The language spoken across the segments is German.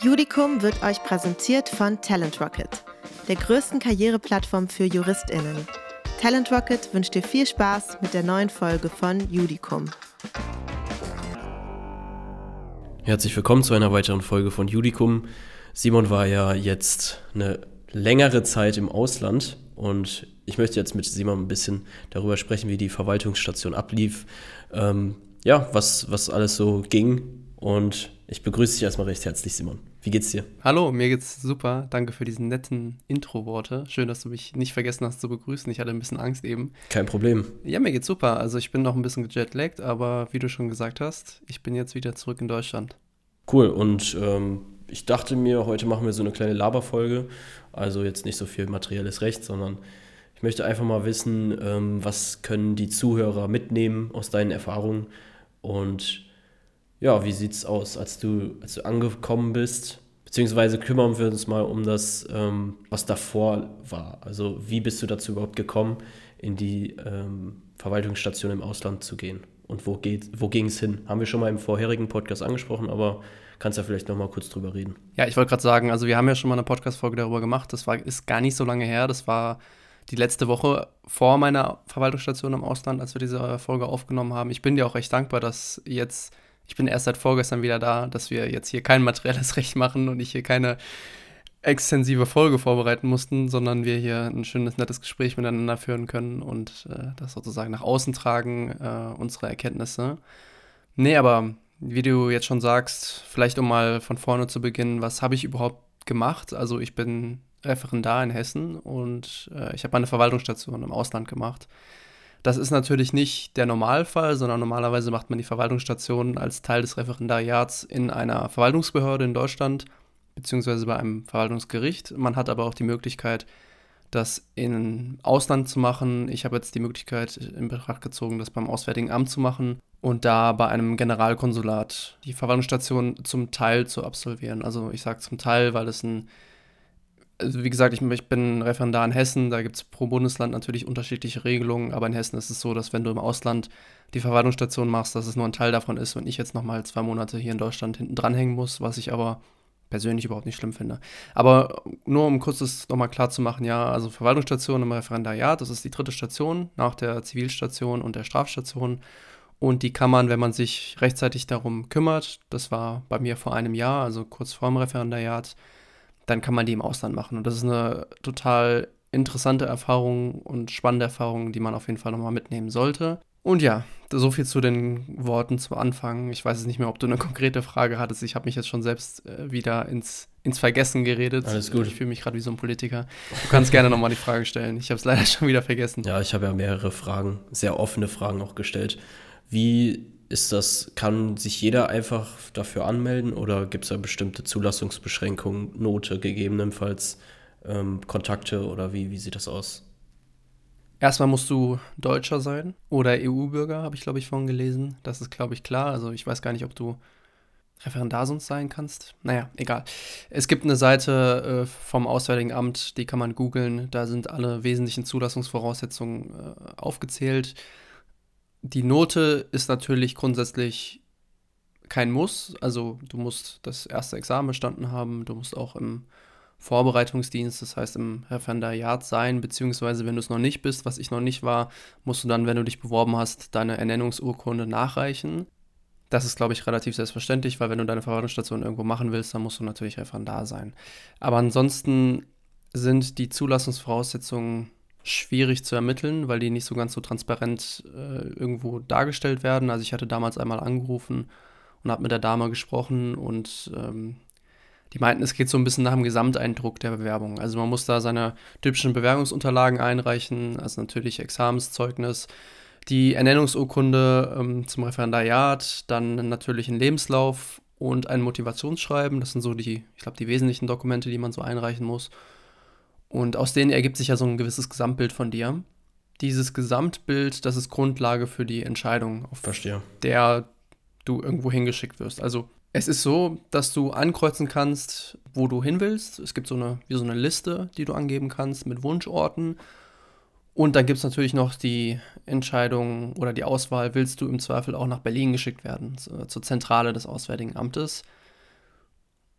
Judicum wird euch präsentiert von Talent Rocket, der größten Karriereplattform für JuristInnen. Talent Rocket wünscht dir viel Spaß mit der neuen Folge von Judicum. Herzlich willkommen zu einer weiteren Folge von Judicum. Simon war ja jetzt eine längere Zeit im Ausland und ich möchte jetzt mit Simon ein bisschen darüber sprechen, wie die Verwaltungsstation ablief, ähm, ja, was, was alles so ging und ich begrüße dich erstmal recht herzlich, Simon. Wie geht's dir? Hallo, mir geht's super. Danke für diesen netten Intro-Worte. Schön, dass du mich nicht vergessen hast zu begrüßen. Ich hatte ein bisschen Angst eben. Kein Problem. Ja, mir geht's super. Also ich bin noch ein bisschen gejetlaggt, aber wie du schon gesagt hast, ich bin jetzt wieder zurück in Deutschland. Cool. Und ähm, ich dachte mir, heute machen wir so eine kleine Laberfolge. Also jetzt nicht so viel materielles Recht, sondern ich möchte einfach mal wissen, ähm, was können die Zuhörer mitnehmen aus deinen Erfahrungen und ja, wie sieht's aus, als du, als du angekommen bist? Beziehungsweise kümmern wir uns mal um das, ähm, was davor war. Also wie bist du dazu überhaupt gekommen, in die ähm, Verwaltungsstation im Ausland zu gehen? Und wo, wo ging es hin? Haben wir schon mal im vorherigen Podcast angesprochen, aber kannst ja vielleicht noch mal kurz drüber reden. Ja, ich wollte gerade sagen, also wir haben ja schon mal eine Podcast-Folge darüber gemacht. Das war, ist gar nicht so lange her. Das war die letzte Woche vor meiner Verwaltungsstation im Ausland, als wir diese Folge aufgenommen haben. Ich bin dir auch recht dankbar, dass jetzt ich bin erst seit vorgestern wieder da, dass wir jetzt hier kein materielles Recht machen und ich hier keine extensive Folge vorbereiten mussten, sondern wir hier ein schönes, nettes Gespräch miteinander führen können und äh, das sozusagen nach außen tragen, äh, unsere Erkenntnisse. Nee, aber wie du jetzt schon sagst, vielleicht um mal von vorne zu beginnen, was habe ich überhaupt gemacht? Also ich bin Referendar in Hessen und äh, ich habe eine Verwaltungsstation im Ausland gemacht. Das ist natürlich nicht der Normalfall, sondern normalerweise macht man die Verwaltungsstation als Teil des Referendariats in einer Verwaltungsbehörde in Deutschland beziehungsweise bei einem Verwaltungsgericht. Man hat aber auch die Möglichkeit, das in Ausland zu machen. Ich habe jetzt die Möglichkeit in Betracht gezogen, das beim Auswärtigen Amt zu machen und da bei einem Generalkonsulat die Verwaltungsstation zum Teil zu absolvieren. Also ich sage zum Teil, weil es ein also wie gesagt, ich, ich, bin Referendar in Hessen, da gibt es pro Bundesland natürlich unterschiedliche Regelungen, aber in Hessen ist es so, dass wenn du im Ausland die Verwaltungsstation machst, dass es nur ein Teil davon ist und ich jetzt nochmal zwei Monate hier in Deutschland hinten dranhängen muss, was ich aber persönlich überhaupt nicht schlimm finde. Aber nur um kurz das nochmal klar zu machen, ja, also Verwaltungsstation im Referendariat, das ist die dritte Station nach der Zivilstation und der Strafstation. Und die kann man, wenn man sich rechtzeitig darum kümmert, das war bei mir vor einem Jahr, also kurz vor dem Referendariat, dann kann man die im Ausland machen. Und das ist eine total interessante Erfahrung und spannende Erfahrung, die man auf jeden Fall nochmal mitnehmen sollte. Und ja, so viel zu den Worten zum Anfang. Ich weiß es nicht mehr, ob du eine konkrete Frage hattest. Ich habe mich jetzt schon selbst äh, wieder ins, ins Vergessen geredet. Alles gut. Ich fühle mich gerade wie so ein Politiker. Du kannst gerne nochmal die Frage stellen. Ich habe es leider schon wieder vergessen. Ja, ich habe ja mehrere Fragen, sehr offene Fragen auch gestellt. Wie ist das, kann sich jeder einfach dafür anmelden oder gibt es da bestimmte Zulassungsbeschränkungen, Note gegebenenfalls, ähm, Kontakte oder wie, wie sieht das aus? Erstmal musst du Deutscher sein oder EU-Bürger, habe ich glaube ich vorhin gelesen. Das ist glaube ich klar. Also ich weiß gar nicht, ob du Referendar sonst sein kannst. Naja, egal. Es gibt eine Seite äh, vom Auswärtigen Amt, die kann man googeln. Da sind alle wesentlichen Zulassungsvoraussetzungen äh, aufgezählt. Die Note ist natürlich grundsätzlich kein Muss. Also du musst das erste Examen bestanden haben, du musst auch im Vorbereitungsdienst, das heißt im Referendariat sein, beziehungsweise wenn du es noch nicht bist, was ich noch nicht war, musst du dann, wenn du dich beworben hast, deine Ernennungsurkunde nachreichen. Das ist, glaube ich, relativ selbstverständlich, weil wenn du deine Verwaltungsstation irgendwo machen willst, dann musst du natürlich Referendar sein. Aber ansonsten sind die Zulassungsvoraussetzungen schwierig zu ermitteln, weil die nicht so ganz so transparent äh, irgendwo dargestellt werden. Also ich hatte damals einmal angerufen und habe mit der Dame gesprochen und ähm, die meinten, es geht so ein bisschen nach dem Gesamteindruck der Bewerbung. Also man muss da seine typischen Bewerbungsunterlagen einreichen, also natürlich Examenszeugnis, die Ernennungsurkunde ähm, zum Referendariat, dann natürlich ein Lebenslauf und ein Motivationsschreiben. Das sind so die, ich glaube, die wesentlichen Dokumente, die man so einreichen muss. Und aus denen ergibt sich ja so ein gewisses Gesamtbild von dir. Dieses Gesamtbild, das ist Grundlage für die Entscheidung, auf Verstehe. der du irgendwo hingeschickt wirst. Also es ist so, dass du ankreuzen kannst, wo du hin willst. Es gibt so eine, wie so eine Liste, die du angeben kannst mit Wunschorten. Und dann gibt es natürlich noch die Entscheidung oder die Auswahl, willst du im Zweifel auch nach Berlin geschickt werden, zur Zentrale des Auswärtigen Amtes.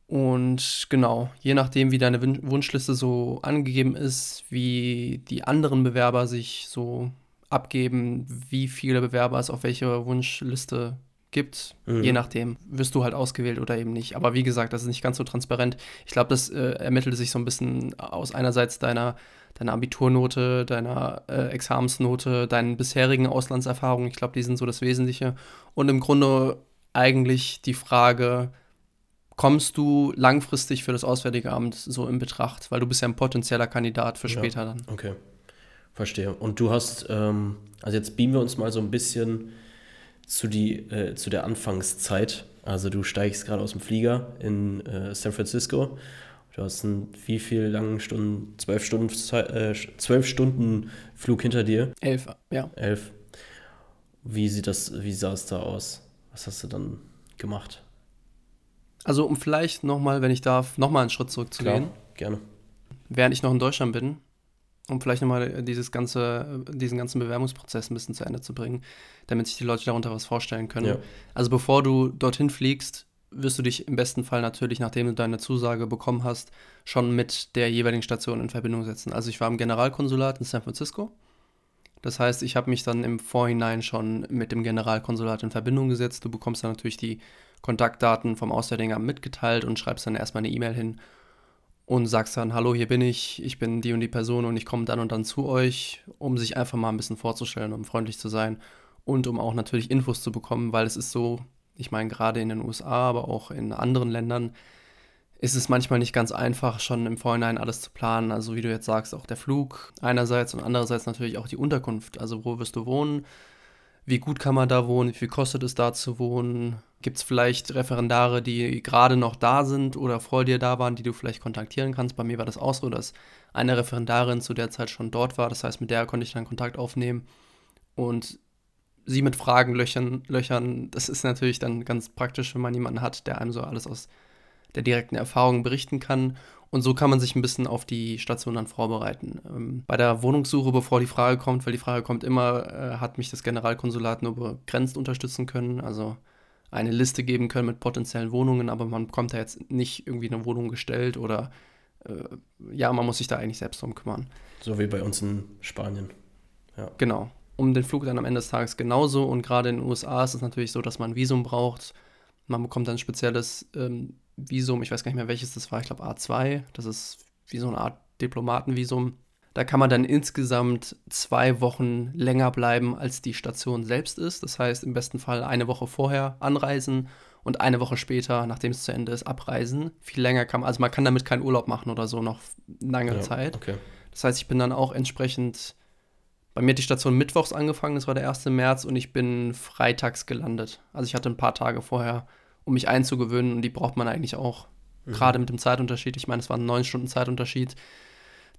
Und genau, je nachdem, wie deine Wunschliste so angegeben ist, wie die anderen Bewerber sich so abgeben, wie viele Bewerber es auf welche Wunschliste gibt, mhm. je nachdem, wirst du halt ausgewählt oder eben nicht. Aber wie gesagt, das ist nicht ganz so transparent. Ich glaube, das äh, ermittelt sich so ein bisschen aus einerseits deiner, deiner Abiturnote, deiner äh, Examensnote, deinen bisherigen Auslandserfahrungen. Ich glaube, die sind so das Wesentliche. Und im Grunde eigentlich die Frage, kommst du langfristig für das Auswärtige Amt so in Betracht? Weil du bist ja ein potenzieller Kandidat für später ja, dann. Okay, verstehe. Und du hast, ähm, also jetzt beamen wir uns mal so ein bisschen zu, die, äh, zu der Anfangszeit. Also du steigst gerade aus dem Flieger in äh, San Francisco. Du hast einen wie viel langen Stunden, zwölf Stunden, äh, zwölf Stunden Flug hinter dir? Elf, ja. Elf. Wie sieht das, wie sah es da aus? Was hast du dann gemacht? Also um vielleicht nochmal, wenn ich darf, nochmal einen Schritt zurückzugehen. Klar, gerne. Während ich noch in Deutschland bin, um vielleicht nochmal dieses ganze, diesen ganzen Bewerbungsprozess ein bisschen zu Ende zu bringen, damit sich die Leute darunter was vorstellen können. Ja. Also bevor du dorthin fliegst, wirst du dich im besten Fall natürlich, nachdem du deine Zusage bekommen hast, schon mit der jeweiligen Station in Verbindung setzen. Also ich war im Generalkonsulat in San Francisco. Das heißt, ich habe mich dann im Vorhinein schon mit dem Generalkonsulat in Verbindung gesetzt. Du bekommst dann natürlich die Kontaktdaten vom Auswärtigen Amt mitgeteilt und schreibst dann erstmal eine E-Mail hin und sagst dann, hallo, hier bin ich, ich bin die und die Person und ich komme dann und dann zu euch, um sich einfach mal ein bisschen vorzustellen, um freundlich zu sein und um auch natürlich Infos zu bekommen, weil es ist so, ich meine, gerade in den USA, aber auch in anderen Ländern ist es manchmal nicht ganz einfach, schon im Vorhinein alles zu planen. Also wie du jetzt sagst, auch der Flug einerseits und andererseits natürlich auch die Unterkunft. Also wo wirst du wohnen? Wie gut kann man da wohnen? Wie viel kostet es da zu wohnen? Gibt es vielleicht Referendare, die gerade noch da sind oder vor dir da waren, die du vielleicht kontaktieren kannst? Bei mir war das auch so, dass eine Referendarin zu der Zeit schon dort war. Das heißt, mit der konnte ich dann Kontakt aufnehmen und sie mit Fragen löchern. löchern. Das ist natürlich dann ganz praktisch, wenn man jemanden hat, der einem so alles aus der direkten Erfahrung berichten kann. Und so kann man sich ein bisschen auf die Station dann vorbereiten. Ähm, bei der Wohnungssuche, bevor die Frage kommt, weil die Frage kommt immer, äh, hat mich das Generalkonsulat nur begrenzt unterstützen können. Also eine Liste geben können mit potenziellen Wohnungen, aber man bekommt da jetzt nicht irgendwie eine Wohnung gestellt oder äh, ja, man muss sich da eigentlich selbst drum kümmern. So wie bei uns in Spanien. Ja. Genau. Um den Flug dann am Ende des Tages genauso und gerade in den USA ist es natürlich so, dass man ein Visum braucht. Man bekommt dann ein spezielles ähm, Visum, ich weiß gar nicht mehr welches das war, ich glaube A2, das ist wie so eine Art Diplomatenvisum. Da kann man dann insgesamt zwei Wochen länger bleiben, als die Station selbst ist. Das heißt, im besten Fall eine Woche vorher anreisen und eine Woche später, nachdem es zu Ende ist, abreisen. Viel länger kann man, also man kann damit keinen Urlaub machen oder so noch lange ja, Zeit. Okay. Das heißt, ich bin dann auch entsprechend, bei mir hat die Station mittwochs angefangen, das war der 1. März und ich bin freitags gelandet. Also ich hatte ein paar Tage vorher, um mich einzugewöhnen und die braucht man eigentlich auch. Mhm. Gerade mit dem Zeitunterschied. Ich meine, es war ein neun Stunden Zeitunterschied.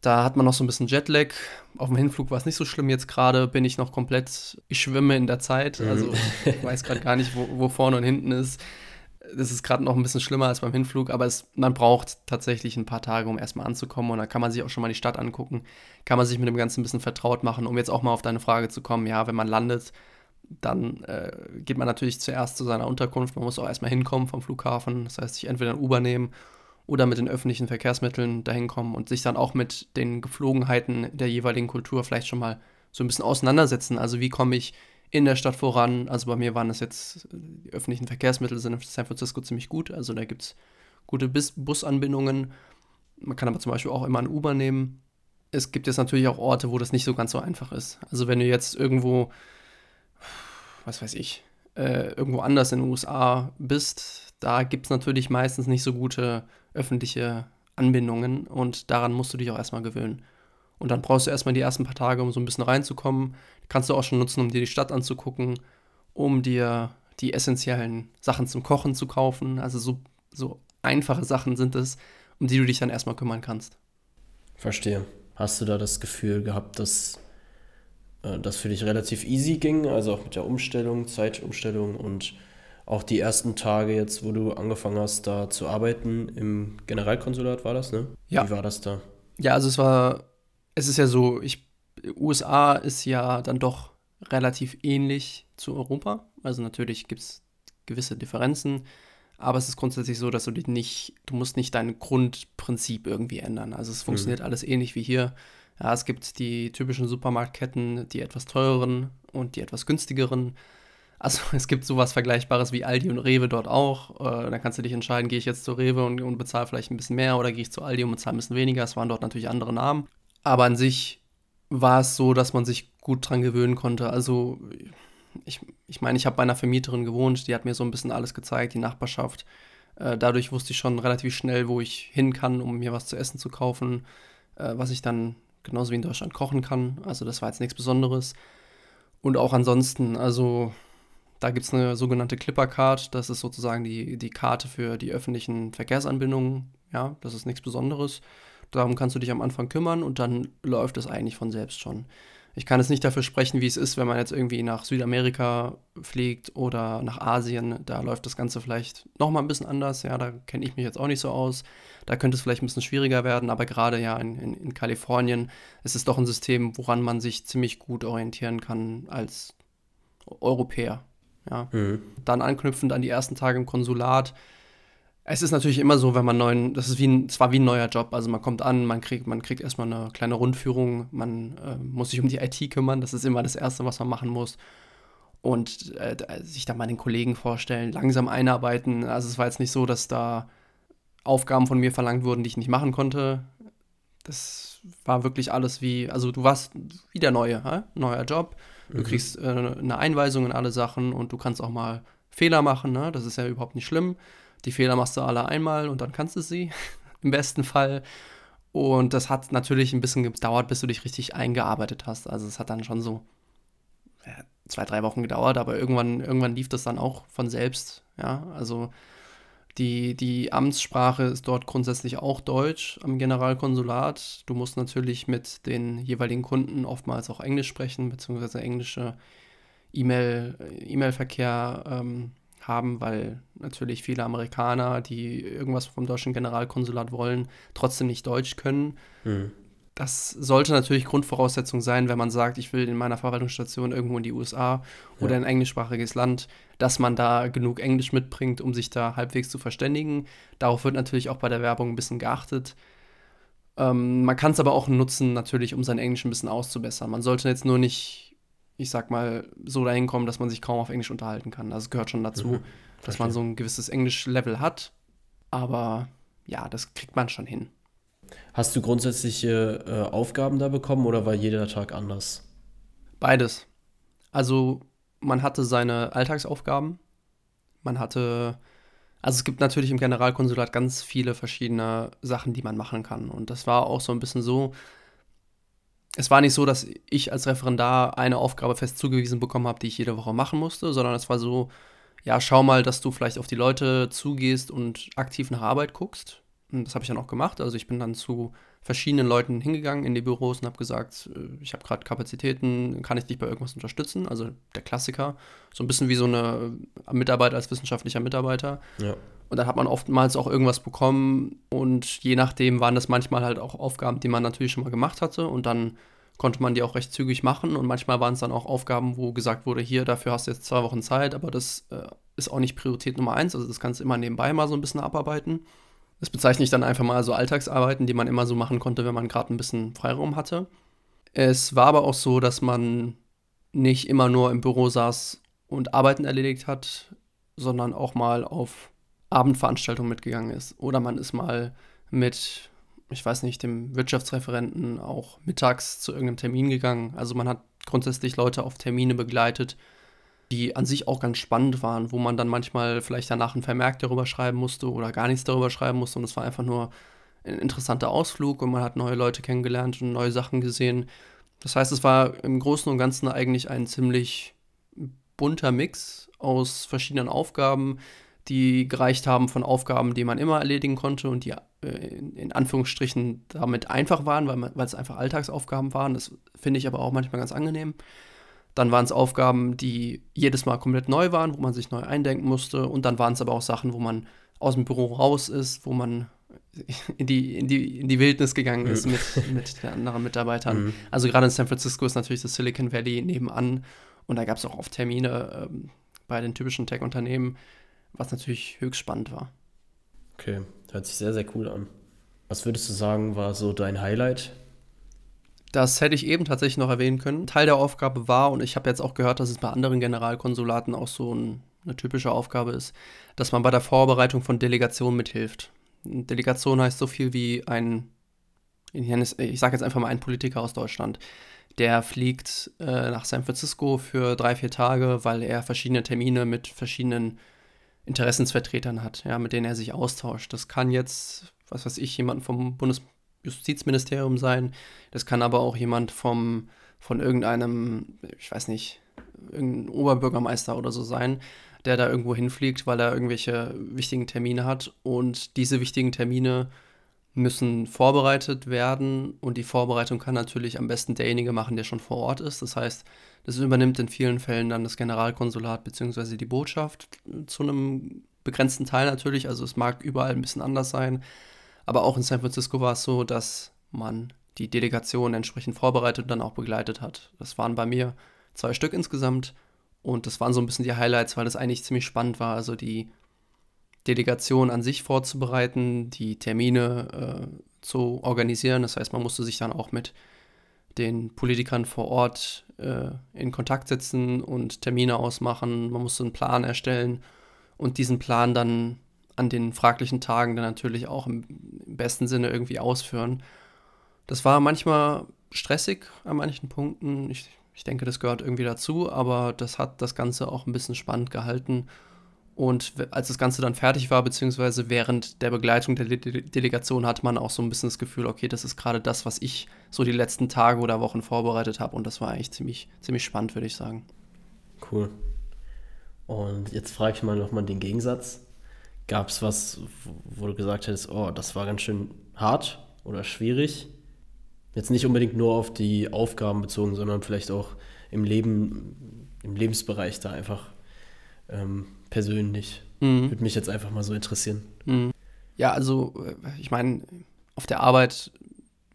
Da hat man noch so ein bisschen Jetlag. Auf dem Hinflug war es nicht so schlimm. Jetzt gerade bin ich noch komplett, ich schwimme in der Zeit. Mhm. Also ich weiß gerade gar nicht, wo, wo, vorne und hinten ist. Das ist gerade noch ein bisschen schlimmer als beim Hinflug, aber es, man braucht tatsächlich ein paar Tage, um erstmal anzukommen. Und da kann man sich auch schon mal die Stadt angucken. Kann man sich mit dem Ganzen ein bisschen vertraut machen, um jetzt auch mal auf deine Frage zu kommen. Ja, wenn man landet, dann äh, geht man natürlich zuerst zu seiner Unterkunft. Man muss auch erstmal hinkommen vom Flughafen. Das heißt, sich entweder ein Uber nehmen oder mit den öffentlichen Verkehrsmitteln dahin kommen und sich dann auch mit den Geflogenheiten der jeweiligen Kultur vielleicht schon mal so ein bisschen auseinandersetzen. Also wie komme ich in der Stadt voran? Also bei mir waren das jetzt, die öffentlichen Verkehrsmittel sind in San Francisco ziemlich gut. Also da gibt es gute Bus Busanbindungen. Man kann aber zum Beispiel auch immer ein Uber nehmen. Es gibt jetzt natürlich auch Orte, wo das nicht so ganz so einfach ist. Also wenn du jetzt irgendwo, was weiß ich, äh, irgendwo anders in den USA bist, da gibt es natürlich meistens nicht so gute öffentliche Anbindungen und daran musst du dich auch erstmal gewöhnen. Und dann brauchst du erstmal die ersten paar Tage, um so ein bisschen reinzukommen. Kannst du auch schon nutzen, um dir die Stadt anzugucken, um dir die essentiellen Sachen zum Kochen zu kaufen. Also so, so einfache Sachen sind es, um die du dich dann erstmal kümmern kannst. Verstehe. Hast du da das Gefühl gehabt, dass äh, das für dich relativ easy ging, also auch mit der Umstellung, Zeitumstellung und auch die ersten Tage jetzt, wo du angefangen hast, da zu arbeiten, im Generalkonsulat war das, ne? Ja. Wie war das da? Ja, also es war, es ist ja so, ich, USA ist ja dann doch relativ ähnlich zu Europa. Also natürlich gibt es gewisse Differenzen, Aber es ist grundsätzlich so, dass du dich nicht, du musst nicht dein Grundprinzip irgendwie ändern. Also es funktioniert mhm. alles ähnlich wie hier. Ja, es gibt die typischen Supermarktketten, die etwas teureren und die etwas günstigeren. Also es gibt sowas Vergleichbares wie Aldi und Rewe dort auch. Äh, dann kannst du dich entscheiden, gehe ich jetzt zu Rewe und, und bezahle vielleicht ein bisschen mehr oder gehe ich zu Aldi und bezahle ein bisschen weniger. Es waren dort natürlich andere Namen. Aber an sich war es so, dass man sich gut dran gewöhnen konnte. Also ich, ich meine, ich habe bei einer Vermieterin gewohnt, die hat mir so ein bisschen alles gezeigt, die Nachbarschaft. Äh, dadurch wusste ich schon relativ schnell, wo ich hin kann, um mir was zu essen zu kaufen, äh, was ich dann genauso wie in Deutschland kochen kann. Also das war jetzt nichts Besonderes. Und auch ansonsten, also da gibt es eine sogenannte Clipper-Card. Das ist sozusagen die, die Karte für die öffentlichen Verkehrsanbindungen. Ja, das ist nichts Besonderes. Darum kannst du dich am Anfang kümmern und dann läuft es eigentlich von selbst schon. Ich kann jetzt nicht dafür sprechen, wie es ist, wenn man jetzt irgendwie nach Südamerika fliegt oder nach Asien. Da läuft das Ganze vielleicht nochmal ein bisschen anders. Ja, da kenne ich mich jetzt auch nicht so aus. Da könnte es vielleicht ein bisschen schwieriger werden, aber gerade ja in, in, in Kalifornien ist es doch ein System, woran man sich ziemlich gut orientieren kann als Europäer. Ja. Mhm. Dann anknüpfend an die ersten Tage im Konsulat es ist natürlich immer so, wenn man neuen, das ist wie ein, zwar wie ein neuer Job, also man kommt an, man kriegt, man kriegt erstmal eine kleine Rundführung, man äh, muss sich um die IT kümmern, das ist immer das Erste, was man machen muss. Und äh, sich da mal den Kollegen vorstellen, langsam einarbeiten. Also es war jetzt nicht so, dass da Aufgaben von mir verlangt wurden, die ich nicht machen konnte. Das war wirklich alles wie, also du warst wie der Neue, hä? neuer Job. Du mhm. kriegst äh, eine Einweisung in alle Sachen und du kannst auch mal Fehler machen, ne? das ist ja überhaupt nicht schlimm. Die Fehler machst du alle einmal und dann kannst du sie, im besten Fall. Und das hat natürlich ein bisschen gedauert, bis du dich richtig eingearbeitet hast. Also es hat dann schon so ja, zwei, drei Wochen gedauert, aber irgendwann, irgendwann lief das dann auch von selbst. Ja, also die, die Amtssprache ist dort grundsätzlich auch Deutsch am Generalkonsulat. Du musst natürlich mit den jeweiligen Kunden oftmals auch Englisch sprechen, beziehungsweise englische E-Mail-Verkehr e ähm, haben, weil natürlich viele Amerikaner, die irgendwas vom deutschen Generalkonsulat wollen, trotzdem nicht Deutsch können. Mhm. Das sollte natürlich Grundvoraussetzung sein, wenn man sagt, ich will in meiner Verwaltungsstation irgendwo in die USA oder ja. ein englischsprachiges Land, dass man da genug Englisch mitbringt, um sich da halbwegs zu verständigen. Darauf wird natürlich auch bei der Werbung ein bisschen geachtet. Ähm, man kann es aber auch nutzen, natürlich, um sein Englisch ein bisschen auszubessern. Man sollte jetzt nur nicht ich sag mal, so dahin kommen, dass man sich kaum auf Englisch unterhalten kann. Also es gehört schon dazu, mhm, dass man so ein gewisses Englisch-Level hat. Aber ja, das kriegt man schon hin. Hast du grundsätzliche äh, Aufgaben da bekommen oder war jeder Tag anders? Beides. Also man hatte seine Alltagsaufgaben. Man hatte, also es gibt natürlich im Generalkonsulat ganz viele verschiedene Sachen, die man machen kann. Und das war auch so ein bisschen so, es war nicht so, dass ich als Referendar eine Aufgabe fest zugewiesen bekommen habe, die ich jede Woche machen musste, sondern es war so, ja, schau mal, dass du vielleicht auf die Leute zugehst und aktiv nach Arbeit guckst. Und das habe ich dann auch gemacht. Also ich bin dann zu verschiedenen Leuten hingegangen in die Büros und habe gesagt, äh, ich habe gerade Kapazitäten, kann ich dich bei irgendwas unterstützen? Also der Klassiker. So ein bisschen wie so eine Mitarbeit als wissenschaftlicher Mitarbeiter. Ja. Und dann hat man oftmals auch irgendwas bekommen und je nachdem waren das manchmal halt auch Aufgaben, die man natürlich schon mal gemacht hatte und dann konnte man die auch recht zügig machen und manchmal waren es dann auch Aufgaben, wo gesagt wurde, hier, dafür hast du jetzt zwei Wochen Zeit, aber das äh, ist auch nicht Priorität Nummer eins, also das kannst du immer nebenbei mal so ein bisschen abarbeiten. Das bezeichne ich dann einfach mal so Alltagsarbeiten, die man immer so machen konnte, wenn man gerade ein bisschen Freiraum hatte. Es war aber auch so, dass man nicht immer nur im Büro saß und Arbeiten erledigt hat, sondern auch mal auf Abendveranstaltung mitgegangen ist. Oder man ist mal mit, ich weiß nicht, dem Wirtschaftsreferenten auch mittags zu irgendeinem Termin gegangen. Also man hat grundsätzlich Leute auf Termine begleitet, die an sich auch ganz spannend waren, wo man dann manchmal vielleicht danach ein Vermerk darüber schreiben musste oder gar nichts darüber schreiben musste. Und es war einfach nur ein interessanter Ausflug und man hat neue Leute kennengelernt und neue Sachen gesehen. Das heißt, es war im Großen und Ganzen eigentlich ein ziemlich bunter Mix aus verschiedenen Aufgaben, die gereicht haben von Aufgaben, die man immer erledigen konnte und die äh, in Anführungsstrichen damit einfach waren, weil es einfach Alltagsaufgaben waren. Das finde ich aber auch manchmal ganz angenehm. Dann waren es Aufgaben, die jedes Mal komplett neu waren, wo man sich neu eindenken musste. Und dann waren es aber auch Sachen, wo man aus dem Büro raus ist, wo man in die, in die, in die Wildnis gegangen ist mit, mit den anderen Mitarbeitern. Mhm. Also gerade in San Francisco ist natürlich das Silicon Valley nebenan und da gab es auch oft Termine ähm, bei den typischen Tech-Unternehmen, was natürlich höchst spannend war. Okay, hört sich sehr, sehr cool an. Was würdest du sagen, war so dein Highlight? Das hätte ich eben tatsächlich noch erwähnen können. Teil der Aufgabe war, und ich habe jetzt auch gehört, dass es bei anderen Generalkonsulaten auch so ein, eine typische Aufgabe ist, dass man bei der Vorbereitung von Delegationen mithilft. Delegation heißt so viel wie ein, ich sage jetzt einfach mal ein Politiker aus Deutschland, der fliegt äh, nach San Francisco für drei, vier Tage, weil er verschiedene Termine mit verschiedenen Interessensvertretern hat, ja, mit denen er sich austauscht. Das kann jetzt, was weiß ich, jemand vom Bundesjustizministerium sein. Das kann aber auch jemand vom, von irgendeinem, ich weiß nicht, irgendein Oberbürgermeister oder so sein, der da irgendwo hinfliegt, weil er irgendwelche wichtigen Termine hat. Und diese wichtigen Termine müssen vorbereitet werden und die Vorbereitung kann natürlich am besten derjenige machen, der schon vor Ort ist. Das heißt, das übernimmt in vielen Fällen dann das Generalkonsulat bzw. die Botschaft zu einem begrenzten Teil natürlich. Also es mag überall ein bisschen anders sein, aber auch in San Francisco war es so, dass man die Delegation entsprechend vorbereitet und dann auch begleitet hat. Das waren bei mir zwei Stück insgesamt und das waren so ein bisschen die Highlights, weil das eigentlich ziemlich spannend war. Also die Delegation an sich vorzubereiten, die Termine äh, zu organisieren. Das heißt, man musste sich dann auch mit den Politikern vor Ort äh, in Kontakt setzen und Termine ausmachen. Man musste einen Plan erstellen und diesen Plan dann an den fraglichen Tagen dann natürlich auch im, besten Sinne irgendwie ausführen. Das war manchmal stressig an manchen Punkten. Ich, ich denke, das gehört irgendwie dazu, aber das hat das Ganze auch ein bisschen spannend gehalten und als das Ganze dann fertig war, beziehungsweise während der Begleitung der De Delegation, hatte man auch so ein bisschen das Gefühl, okay, das ist gerade das, was ich so die letzten Tage oder Wochen vorbereitet habe. Und das war eigentlich ziemlich, ziemlich spannend, würde ich sagen. Cool. Und jetzt frage ich mal nochmal den Gegensatz. Gab es was, wo du gesagt hättest, oh, das war ganz schön hart oder schwierig? Jetzt nicht unbedingt nur auf die Aufgaben bezogen, sondern vielleicht auch im Leben, im Lebensbereich da einfach ähm, persönlich. Mhm. Würde mich jetzt einfach mal so interessieren. Mhm. Ja, also äh, ich meine, auf der Arbeit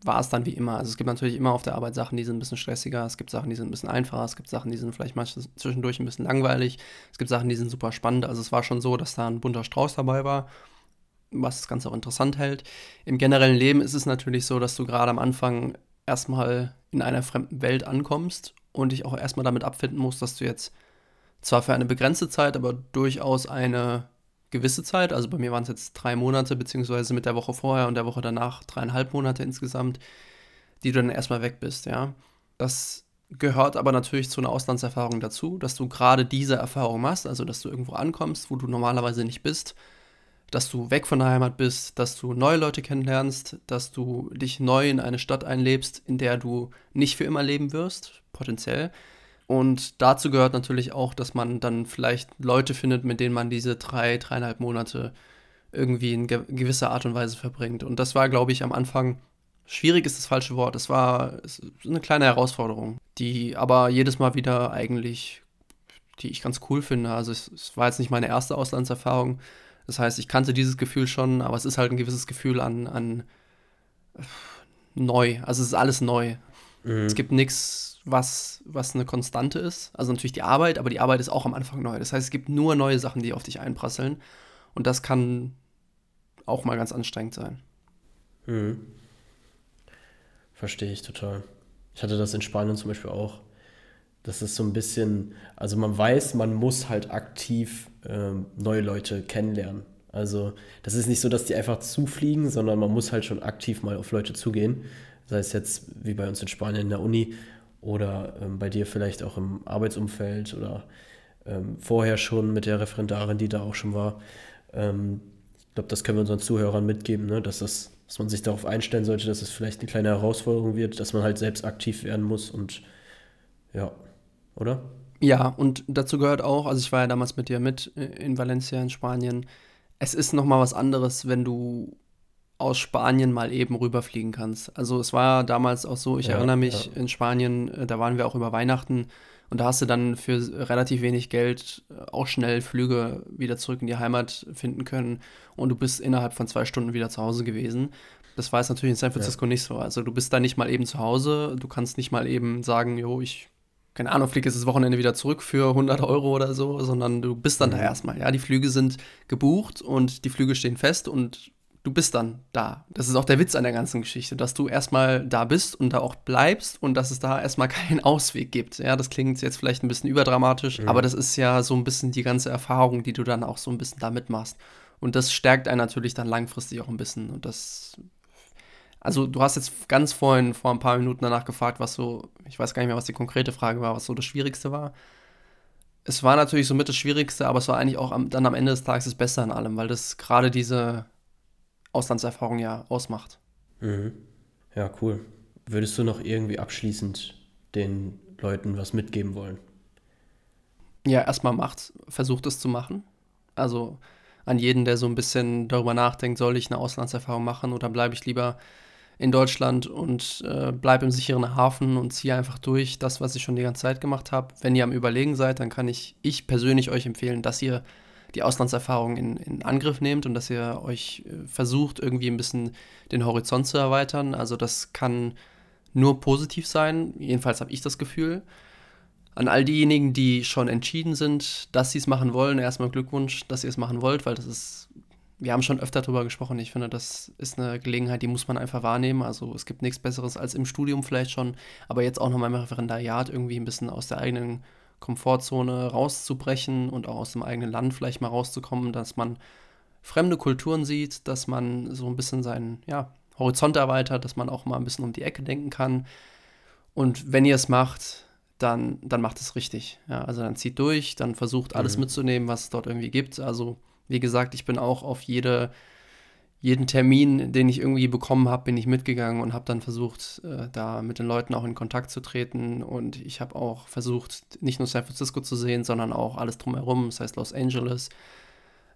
war es dann wie immer. Also es gibt natürlich immer auf der Arbeit Sachen, die sind ein bisschen stressiger, es gibt Sachen, die sind ein bisschen einfacher, es gibt Sachen, die sind vielleicht manchmal zwischendurch ein bisschen langweilig, es gibt Sachen, die sind super spannend. Also es war schon so, dass da ein bunter Strauß dabei war, was das Ganze auch interessant hält. Im generellen Leben ist es natürlich so, dass du gerade am Anfang erstmal in einer fremden Welt ankommst und dich auch erstmal damit abfinden musst, dass du jetzt zwar für eine begrenzte Zeit, aber durchaus eine gewisse Zeit. Also bei mir waren es jetzt drei Monate, beziehungsweise mit der Woche vorher und der Woche danach dreieinhalb Monate insgesamt, die du dann erstmal weg bist, ja. Das gehört aber natürlich zu einer Auslandserfahrung dazu, dass du gerade diese Erfahrung machst, also dass du irgendwo ankommst, wo du normalerweise nicht bist, dass du weg von der Heimat bist, dass du neue Leute kennenlernst, dass du dich neu in eine Stadt einlebst, in der du nicht für immer leben wirst, potenziell, und dazu gehört natürlich auch, dass man dann vielleicht Leute findet, mit denen man diese drei, dreieinhalb Monate irgendwie in gewisser Art und Weise verbringt. Und das war, glaube ich, am Anfang schwierig ist das falsche Wort. Es war eine kleine Herausforderung, die aber jedes Mal wieder eigentlich, die ich ganz cool finde. Also es, es war jetzt nicht meine erste Auslandserfahrung. Das heißt, ich kannte dieses Gefühl schon, aber es ist halt ein gewisses Gefühl an, an neu. Also es ist alles neu. Mhm. Es gibt nichts was, was eine Konstante ist. Also natürlich die Arbeit, aber die Arbeit ist auch am Anfang neu. Das heißt, es gibt nur neue Sachen, die auf dich einprasseln. Und das kann auch mal ganz anstrengend sein. Mhm. Verstehe ich total. Ich hatte das in Spanien zum Beispiel auch. Das ist so ein bisschen, also man weiß, man muss halt aktiv ähm, neue Leute kennenlernen. Also das ist nicht so, dass die einfach zufliegen, sondern man muss halt schon aktiv mal auf Leute zugehen. Sei es jetzt wie bei uns in Spanien in der Uni oder ähm, bei dir vielleicht auch im Arbeitsumfeld oder ähm, vorher schon mit der Referendarin, die da auch schon war. Ähm, ich glaube, das können wir unseren Zuhörern mitgeben, ne? dass, das, dass man sich darauf einstellen sollte, dass es vielleicht eine kleine Herausforderung wird, dass man halt selbst aktiv werden muss und ja, oder? Ja, und dazu gehört auch, also ich war ja damals mit dir mit äh, in Valencia in Spanien. Es ist nochmal was anderes, wenn du aus Spanien mal eben rüberfliegen kannst. Also es war damals auch so, ich ja, erinnere mich ja. in Spanien, äh, da waren wir auch über Weihnachten und da hast du dann für relativ wenig Geld äh, auch schnell Flüge wieder zurück in die Heimat finden können und du bist innerhalb von zwei Stunden wieder zu Hause gewesen. Das war jetzt natürlich in San Francisco ja. nicht so. Also du bist da nicht mal eben zu Hause, du kannst nicht mal eben sagen, jo, ich keine Ahnung, fliege jetzt das Wochenende wieder zurück für 100 Euro oder so, sondern du bist dann mhm. da erstmal. Ja, die Flüge sind gebucht und die Flüge stehen fest und du bist dann da. Das ist auch der Witz an der ganzen Geschichte, dass du erstmal da bist und da auch bleibst und dass es da erstmal keinen Ausweg gibt. Ja, das klingt jetzt vielleicht ein bisschen überdramatisch, mhm. aber das ist ja so ein bisschen die ganze Erfahrung, die du dann auch so ein bisschen da mitmachst. Und das stärkt einen natürlich dann langfristig auch ein bisschen. Und das also du hast jetzt ganz vorhin, vor ein paar Minuten danach gefragt, was so, ich weiß gar nicht mehr, was die konkrete Frage war, was so das Schwierigste war. Es war natürlich somit das Schwierigste, aber es war eigentlich auch am, dann am Ende des Tages das Beste an allem, weil das gerade diese Auslandserfahrung ja ausmacht. Mhm. Ja, cool. Würdest du noch irgendwie abschließend den Leuten was mitgeben wollen? Ja, erstmal macht, versucht es zu machen. Also an jeden, der so ein bisschen darüber nachdenkt, soll ich eine Auslandserfahrung machen oder bleibe ich lieber in Deutschland und äh, bleib im sicheren Hafen und ziehe einfach durch das, was ich schon die ganze Zeit gemacht habe. Wenn ihr am Überlegen seid, dann kann ich, ich persönlich euch empfehlen, dass ihr die Auslandserfahrung in, in Angriff nehmt und dass ihr euch äh, versucht, irgendwie ein bisschen den Horizont zu erweitern. Also das kann nur positiv sein, jedenfalls habe ich das Gefühl. An all diejenigen, die schon entschieden sind, dass sie es machen wollen, erstmal Glückwunsch, dass ihr es machen wollt, weil das ist wir haben schon öfter darüber gesprochen. Ich finde, das ist eine Gelegenheit, die muss man einfach wahrnehmen. Also es gibt nichts Besseres als im Studium vielleicht schon, aber jetzt auch nochmal im Referendariat irgendwie ein bisschen aus der eigenen Komfortzone rauszubrechen und auch aus dem eigenen Land vielleicht mal rauszukommen, dass man fremde Kulturen sieht, dass man so ein bisschen seinen ja, Horizont erweitert, dass man auch mal ein bisschen um die Ecke denken kann. Und wenn ihr es macht, dann, dann macht es richtig. Ja, also dann zieht durch, dann versucht alles mhm. mitzunehmen, was es dort irgendwie gibt. Also wie gesagt, ich bin auch auf jede, jeden Termin, den ich irgendwie bekommen habe, bin ich mitgegangen und habe dann versucht, äh, da mit den Leuten auch in Kontakt zu treten. Und ich habe auch versucht, nicht nur San Francisco zu sehen, sondern auch alles drumherum, das heißt Los Angeles,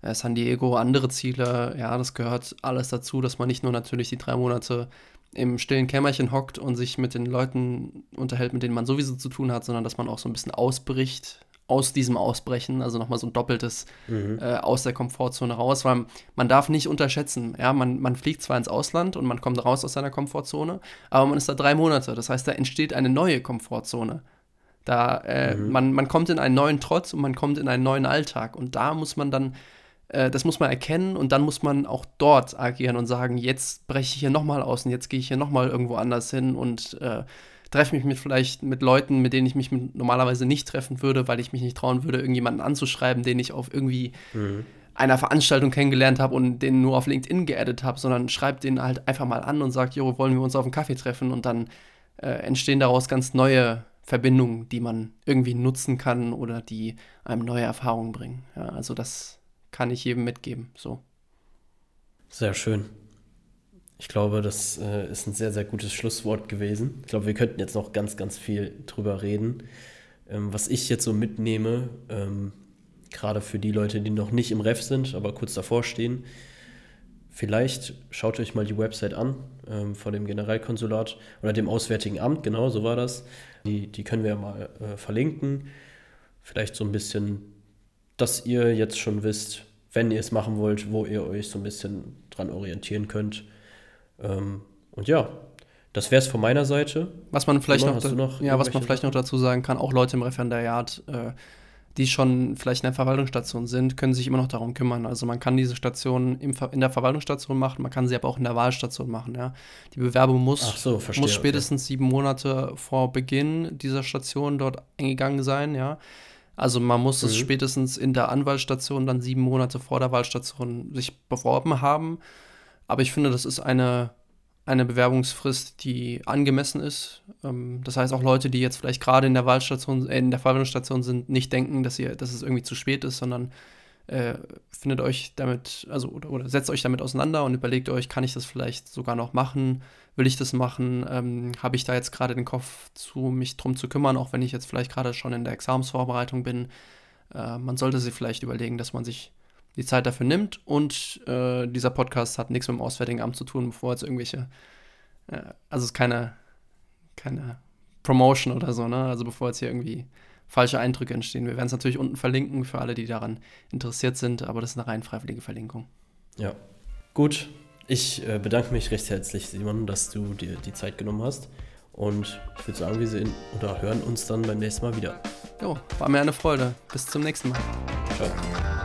äh, San Diego, andere Ziele. Ja, das gehört alles dazu, dass man nicht nur natürlich die drei Monate im stillen Kämmerchen hockt und sich mit den Leuten unterhält, mit denen man sowieso zu tun hat, sondern dass man auch so ein bisschen ausbricht aus diesem Ausbrechen, also nochmal so ein doppeltes mhm. äh, aus der Komfortzone raus, weil man darf nicht unterschätzen, ja, man, man fliegt zwar ins Ausland und man kommt raus aus seiner Komfortzone, aber man ist da drei Monate, das heißt, da entsteht eine neue Komfortzone. Da, äh, mhm. man, man kommt in einen neuen Trotz und man kommt in einen neuen Alltag und da muss man dann, äh, das muss man erkennen und dann muss man auch dort agieren und sagen, jetzt breche ich hier nochmal aus und jetzt gehe ich hier nochmal irgendwo anders hin und äh, treffe mich mit vielleicht mit Leuten, mit denen ich mich normalerweise nicht treffen würde, weil ich mich nicht trauen würde, irgendjemanden anzuschreiben, den ich auf irgendwie mhm. einer Veranstaltung kennengelernt habe und den nur auf LinkedIn geaddet habe, sondern schreibt den halt einfach mal an und sagt, jo, wollen wir uns auf einen Kaffee treffen und dann äh, entstehen daraus ganz neue Verbindungen, die man irgendwie nutzen kann oder die einem neue Erfahrungen bringen. Ja, also das kann ich jedem mitgeben. So. Sehr schön. Ich glaube, das äh, ist ein sehr, sehr gutes Schlusswort gewesen. Ich glaube, wir könnten jetzt noch ganz, ganz viel drüber reden. Ähm, was ich jetzt so mitnehme, ähm, gerade für die Leute, die noch nicht im Ref sind, aber kurz davor stehen, vielleicht schaut euch mal die Website an ähm, von dem Generalkonsulat oder dem Auswärtigen Amt, genau so war das. Die, die können wir mal äh, verlinken. Vielleicht so ein bisschen, dass ihr jetzt schon wisst, wenn ihr es machen wollt, wo ihr euch so ein bisschen dran orientieren könnt. Ähm, und ja, das wäre es von meiner Seite. Was man vielleicht noch, noch, ja, was man vielleicht noch dazu sagen kann, auch Leute im Referendariat, äh, die schon vielleicht in der Verwaltungsstation sind, können sich immer noch darum kümmern. Also man kann diese Station im, in der Verwaltungsstation machen, man kann sie aber auch in der Wahlstation machen. Ja. Die Bewerbung muss, so, verstehe, muss spätestens okay. sieben Monate vor Beginn dieser Station dort eingegangen sein. Ja. Also man muss mhm. es spätestens in der Anwahlstation dann sieben Monate vor der Wahlstation sich beworben haben. Aber ich finde, das ist eine, eine Bewerbungsfrist, die angemessen ist. Ähm, das heißt, auch Leute, die jetzt vielleicht gerade in der Wahlstation, äh, in der Verwaltungsstation sind, nicht denken, dass, ihr, dass es irgendwie zu spät ist, sondern äh, findet euch damit, also oder, oder, setzt euch damit auseinander und überlegt euch, kann ich das vielleicht sogar noch machen? Will ich das machen? Ähm, Habe ich da jetzt gerade den Kopf zu, mich drum zu kümmern, auch wenn ich jetzt vielleicht gerade schon in der Examensvorbereitung bin? Äh, man sollte sich vielleicht überlegen, dass man sich die Zeit dafür nimmt. Und äh, dieser Podcast hat nichts mit dem Auswärtigen Amt zu tun, bevor jetzt irgendwelche, äh, also es ist keine, keine Promotion oder so, ne? Also bevor jetzt hier irgendwie falsche Eindrücke entstehen. Wir werden es natürlich unten verlinken für alle, die daran interessiert sind, aber das ist eine rein freiwillige Verlinkung. Ja, gut. Ich äh, bedanke mich recht herzlich, Simon, dass du dir die Zeit genommen hast Und ich würde sagen, wir sehen oder hören uns dann beim nächsten Mal wieder. Jo, war mir eine Freude. Bis zum nächsten Mal. Ciao.